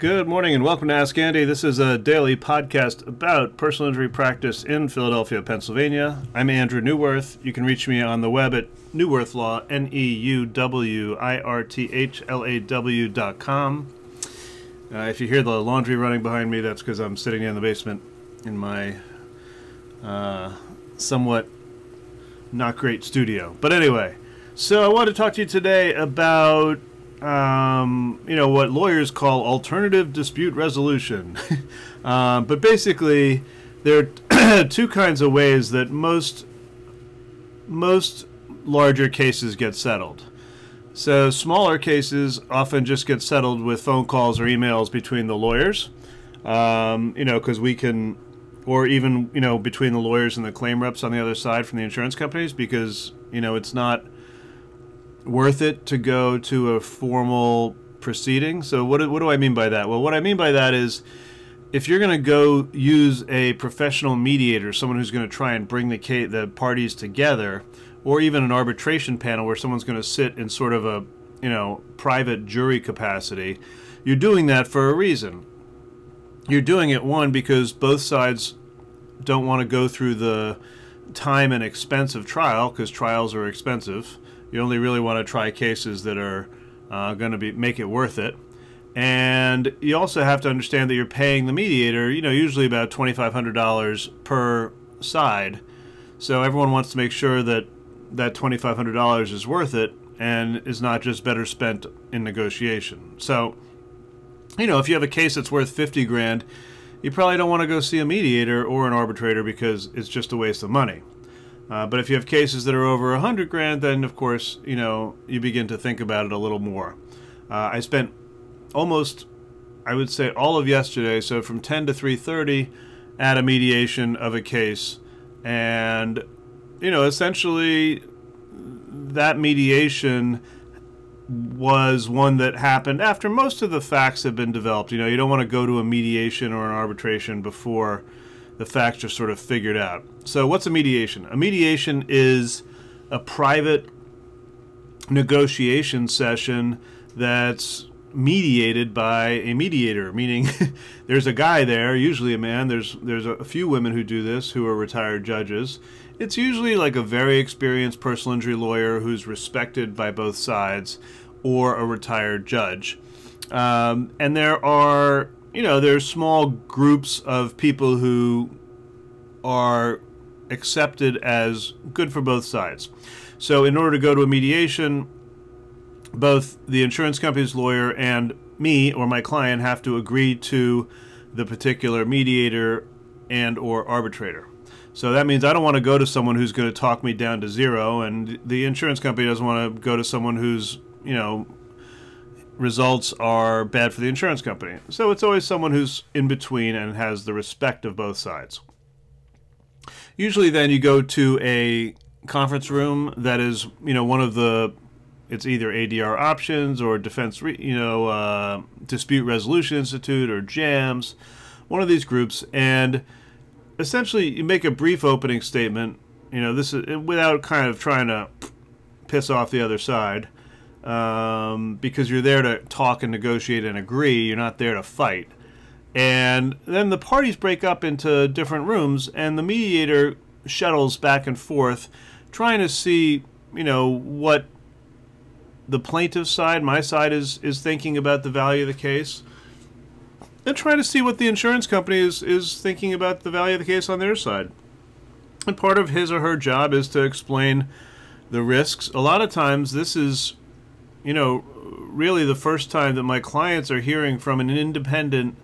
Good morning and welcome to Ask Andy. This is a daily podcast about personal injury practice in Philadelphia, Pennsylvania. I'm Andrew Neuwirth. You can reach me on the web at Neuwirth Law, N E U W I R T H L A W dot com. Uh, if you hear the laundry running behind me, that's because I'm sitting in the basement in my uh, somewhat not great studio. But anyway, so I want to talk to you today about um, you know, what lawyers call alternative dispute resolution. um, but basically, there are two kinds of ways that most most larger cases get settled. So smaller cases often just get settled with phone calls or emails between the lawyers. Um, you know, because we can, or even you know between the lawyers and the claim reps on the other side from the insurance companies, because you know it's not worth it to go to a formal proceeding. So what what do I mean by that? Well, what I mean by that is if you're going to go use a professional mediator, someone who's going to try and bring the the parties together, or even an arbitration panel where someone's going to sit in sort of a you know private jury capacity, you're doing that for a reason. You're doing it one because both sides don't want to go through the time and expense of trial because trials are expensive. You only really want to try cases that are uh, going to be make it worth it. And you also have to understand that you're paying the mediator, you know, usually about $2,500 per side. So everyone wants to make sure that that $2,500 is worth it and is not just better spent in negotiation. So, you know, if you have a case that's worth 50 grand, you probably don't want to go see a mediator or an arbitrator because it's just a waste of money. Uh, but if you have cases that are over a hundred grand, then of course you know you begin to think about it a little more. Uh, I spent almost, I would say, all of yesterday, so from 10 to 3:30, at a mediation of a case, and you know essentially that mediation was one that happened after most of the facts have been developed. You know, you don't want to go to a mediation or an arbitration before the facts are sort of figured out. So, what's a mediation? A mediation is a private negotiation session that's mediated by a mediator, meaning there's a guy there, usually a man. There's there's a few women who do this who are retired judges. It's usually like a very experienced personal injury lawyer who's respected by both sides, or a retired judge. Um, and there are you know, there's small groups of people who are accepted as good for both sides. So, in order to go to a mediation, both the insurance company's lawyer and me or my client have to agree to the particular mediator and or arbitrator. So that means I don't want to go to someone who's going to talk me down to zero, and the insurance company doesn't want to go to someone who's, you know, results are bad for the insurance company. So it's always someone who's in between and has the respect of both sides. Usually, then you go to a conference room that is, you know, one of the it's either ADR options or defense, you know, uh, dispute resolution institute or JAMS, one of these groups, and essentially you make a brief opening statement. You know, this is without kind of trying to piss off the other side um, because you're there to talk and negotiate and agree. You're not there to fight. And then the parties break up into different rooms, and the mediator shuttles back and forth, trying to see, you know, what the plaintiff's side, my side, is is thinking about the value of the case, and trying to see what the insurance company is is thinking about the value of the case on their side. And part of his or her job is to explain the risks. A lot of times, this is you know, really the first time that my clients are hearing from an independent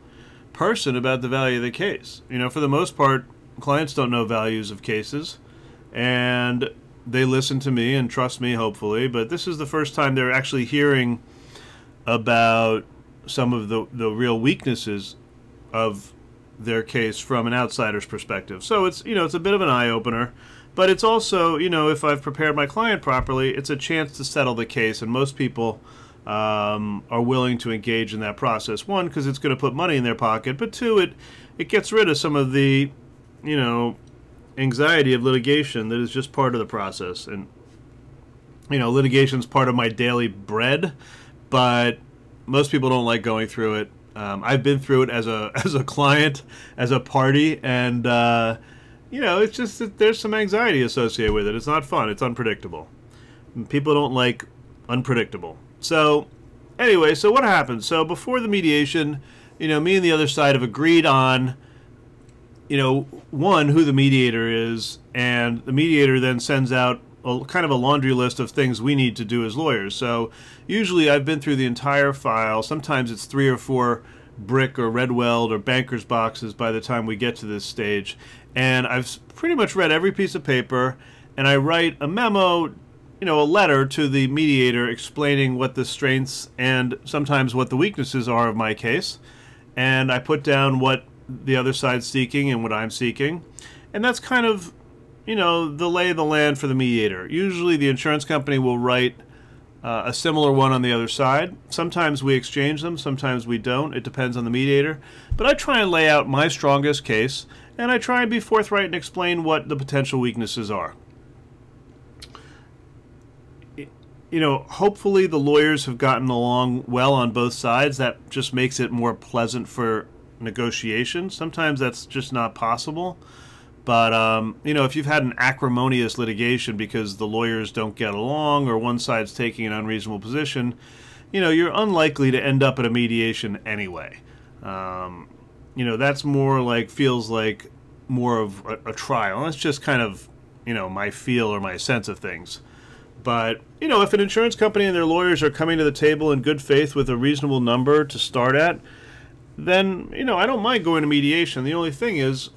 person about the value of the case. You know, for the most part, clients don't know values of cases, and they listen to me and trust me, hopefully. But this is the first time they're actually hearing about some of the, the real weaknesses of their case from an outsider's perspective. So it's you know it's a bit of an eye opener. But it's also, you know, if I've prepared my client properly, it's a chance to settle the case, and most people um, are willing to engage in that process. One, because it's going to put money in their pocket, but two, it it gets rid of some of the, you know, anxiety of litigation that is just part of the process. And you know, litigation is part of my daily bread, but most people don't like going through it, Um, I've been through it as a as a client, as a party, and uh, you know, it's just that there's some anxiety associated with it. It's not fun. It's unpredictable. People don't like unpredictable. So, anyway, so what happened? So before the mediation, you know, me and the other side have agreed on, you know, one who the mediator is, and the mediator then sends out a, kind of a laundry list of things we need to do as lawyers. So usually I've been through the entire file. Sometimes it's three or four brick or Redweld or banker's boxes by the time we get to this stage. And I've pretty much read every piece of paper, and I write a memo, you know, a letter to the mediator explaining what the strengths and sometimes what the weaknesses are of my case. And I put down what the other side's seeking and what I'm seeking. And that's kind of you know, the lay of the land for the mediator. Usually the insurance company will write uh, a similar one on the other side. Sometimes we exchange them, sometimes we don't. It depends on the mediator. But I try and lay out my strongest case, and I try and be forthright and explain what the potential weaknesses are. You know, hopefully the lawyers have gotten along well on both sides. That just makes it more pleasant for negotiation. Sometimes that's just not possible. But um, you know, if you've had an acrimonious litigation because the lawyers don't get along or one side's taking an unreasonable position, you know, you're unlikely to end up at a mediation anyway. Um, you know, that's more like feels like more of a, a trial. That's just kind of you know my feel or my sense of things. But you know, if an insurance company and their lawyers are coming to the table in good faith with a reasonable number to start at, then you know I don't mind going to mediation. The only thing is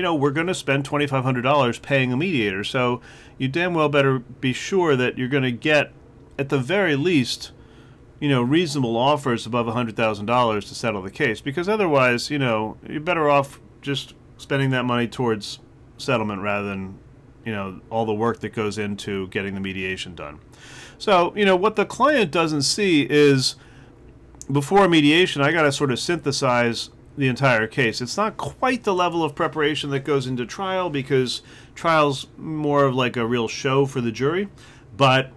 you know, we're going to spend $2,500 paying a mediator. So you damn well better be sure that you're going to get, at the very least, you know, reasonable offers above $100,000 to settle the case. Because otherwise, you know, you're better off just spending that money towards settlement rather than, you know, all the work that goes into getting the mediation done. So, you know, what the client doesn't see is before mediation, I got to sort of synthesize the entire case. It's not quite the level of preparation that goes into trial because trial's more of like a real show for the jury, but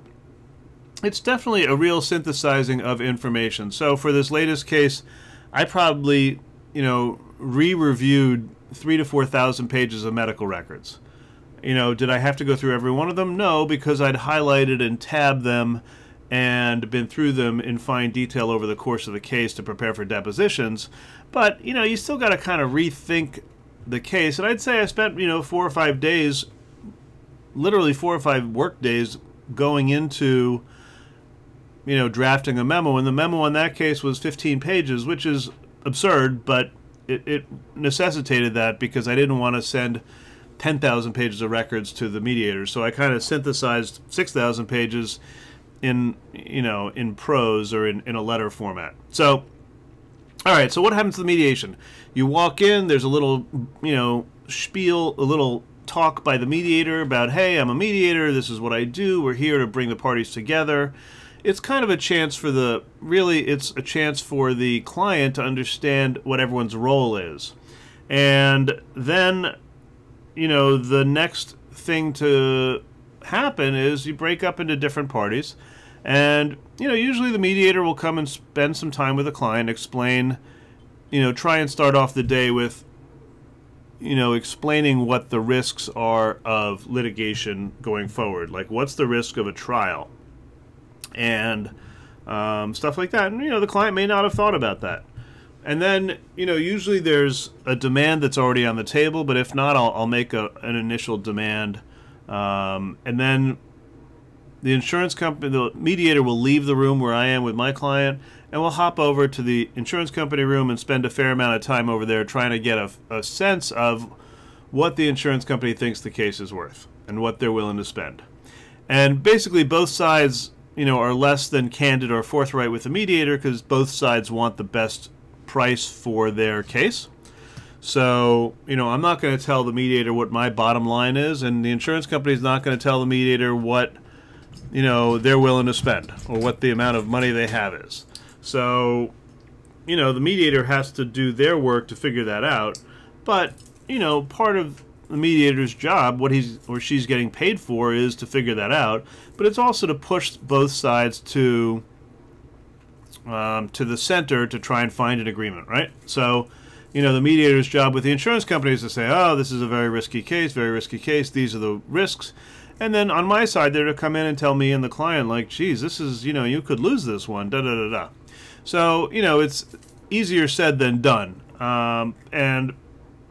it's definitely a real synthesizing of information. So for this latest case, I probably, you know, re-reviewed three to four thousand pages of medical records. You know, did I have to go through every one of them? No, because I'd highlighted and tabbed them and been through them in fine detail over the course of the case to prepare for depositions. But, you know, you still got to kind of rethink the case. And I'd say I spent, you know, four or five days, literally four or five work days going into, you know, drafting a memo. And the memo in that case was 15 pages, which is absurd, but it, it necessitated that because I didn't want to send 10,000 pages of records to the mediator. So I kind of synthesized 6,000 pages in you know in prose or in, in a letter format. So, all right. So what happens to the mediation? You walk in. There's a little you know spiel, a little talk by the mediator about, hey, I'm a mediator. This is what I do. We're here to bring the parties together. It's kind of a chance for the really. It's a chance for the client to understand what everyone's role is, and then you know the next thing to happen is you break up into different parties and, you know, usually the mediator will come and spend some time with the client, explain, you know, try and start off the day with, you know, explaining what the risks are of litigation going forward. Like, what's the risk of a trial? And um, stuff like that. And, you know, the client may not have thought about that. And then, you know, usually there's a demand that's already on the table, but if not, I'll, I'll make a, an initial demand. Um, and then the insurance company, the mediator will leave the room where I am with my client, and we'll hop over to the insurance company room and spend a fair amount of time over there trying to get a, a sense of what the insurance company thinks the case is worth and what they're willing to spend. And basically, both sides, you know, are less than candid or forthright with the mediator because both sides want the best price for their case. So, you know, I'm not going to tell the mediator what my bottom line is, and the insurance company is not going to tell the mediator what you know they're willing to spend or what the amount of money they have is. So, you know, the mediator has to do their work to figure that out. But, you know, part of the mediator's job, what he's or she's getting paid for is to figure that out, but it's also to push both sides to um, to the center to try and find an agreement, right? So, you know, the mediator's job with the insurance company is to say, oh, this is a very risky case, very risky case, these are the risks. And then on my side, they're to come in and tell me and the client, like, geez, this is, you know, you could lose this one, da da da da. So, you know, it's easier said than done. Um, and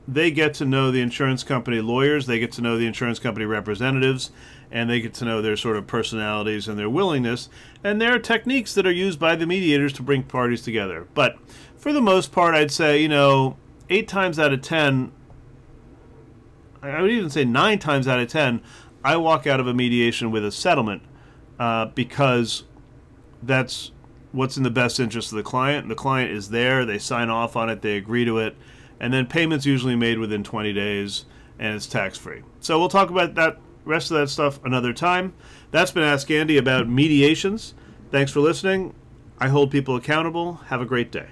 they get to know the insurance company lawyers, they get to know the insurance company representatives, and they get to know their sort of personalities and their willingness. And there are techniques that are used by the mediators to bring parties together. But for the most part, I'd say, you know, eight times out of ten, I would even say nine times out of ten, I walk out of a mediation with a settlement uh, because that's what's in the best interest of the client. The client is there, they sign off on it, they agree to it and then payments usually made within 20 days and it's tax free. So we'll talk about that rest of that stuff another time. That's been Ask Andy about mediations. Thanks for listening. I hold people accountable. Have a great day.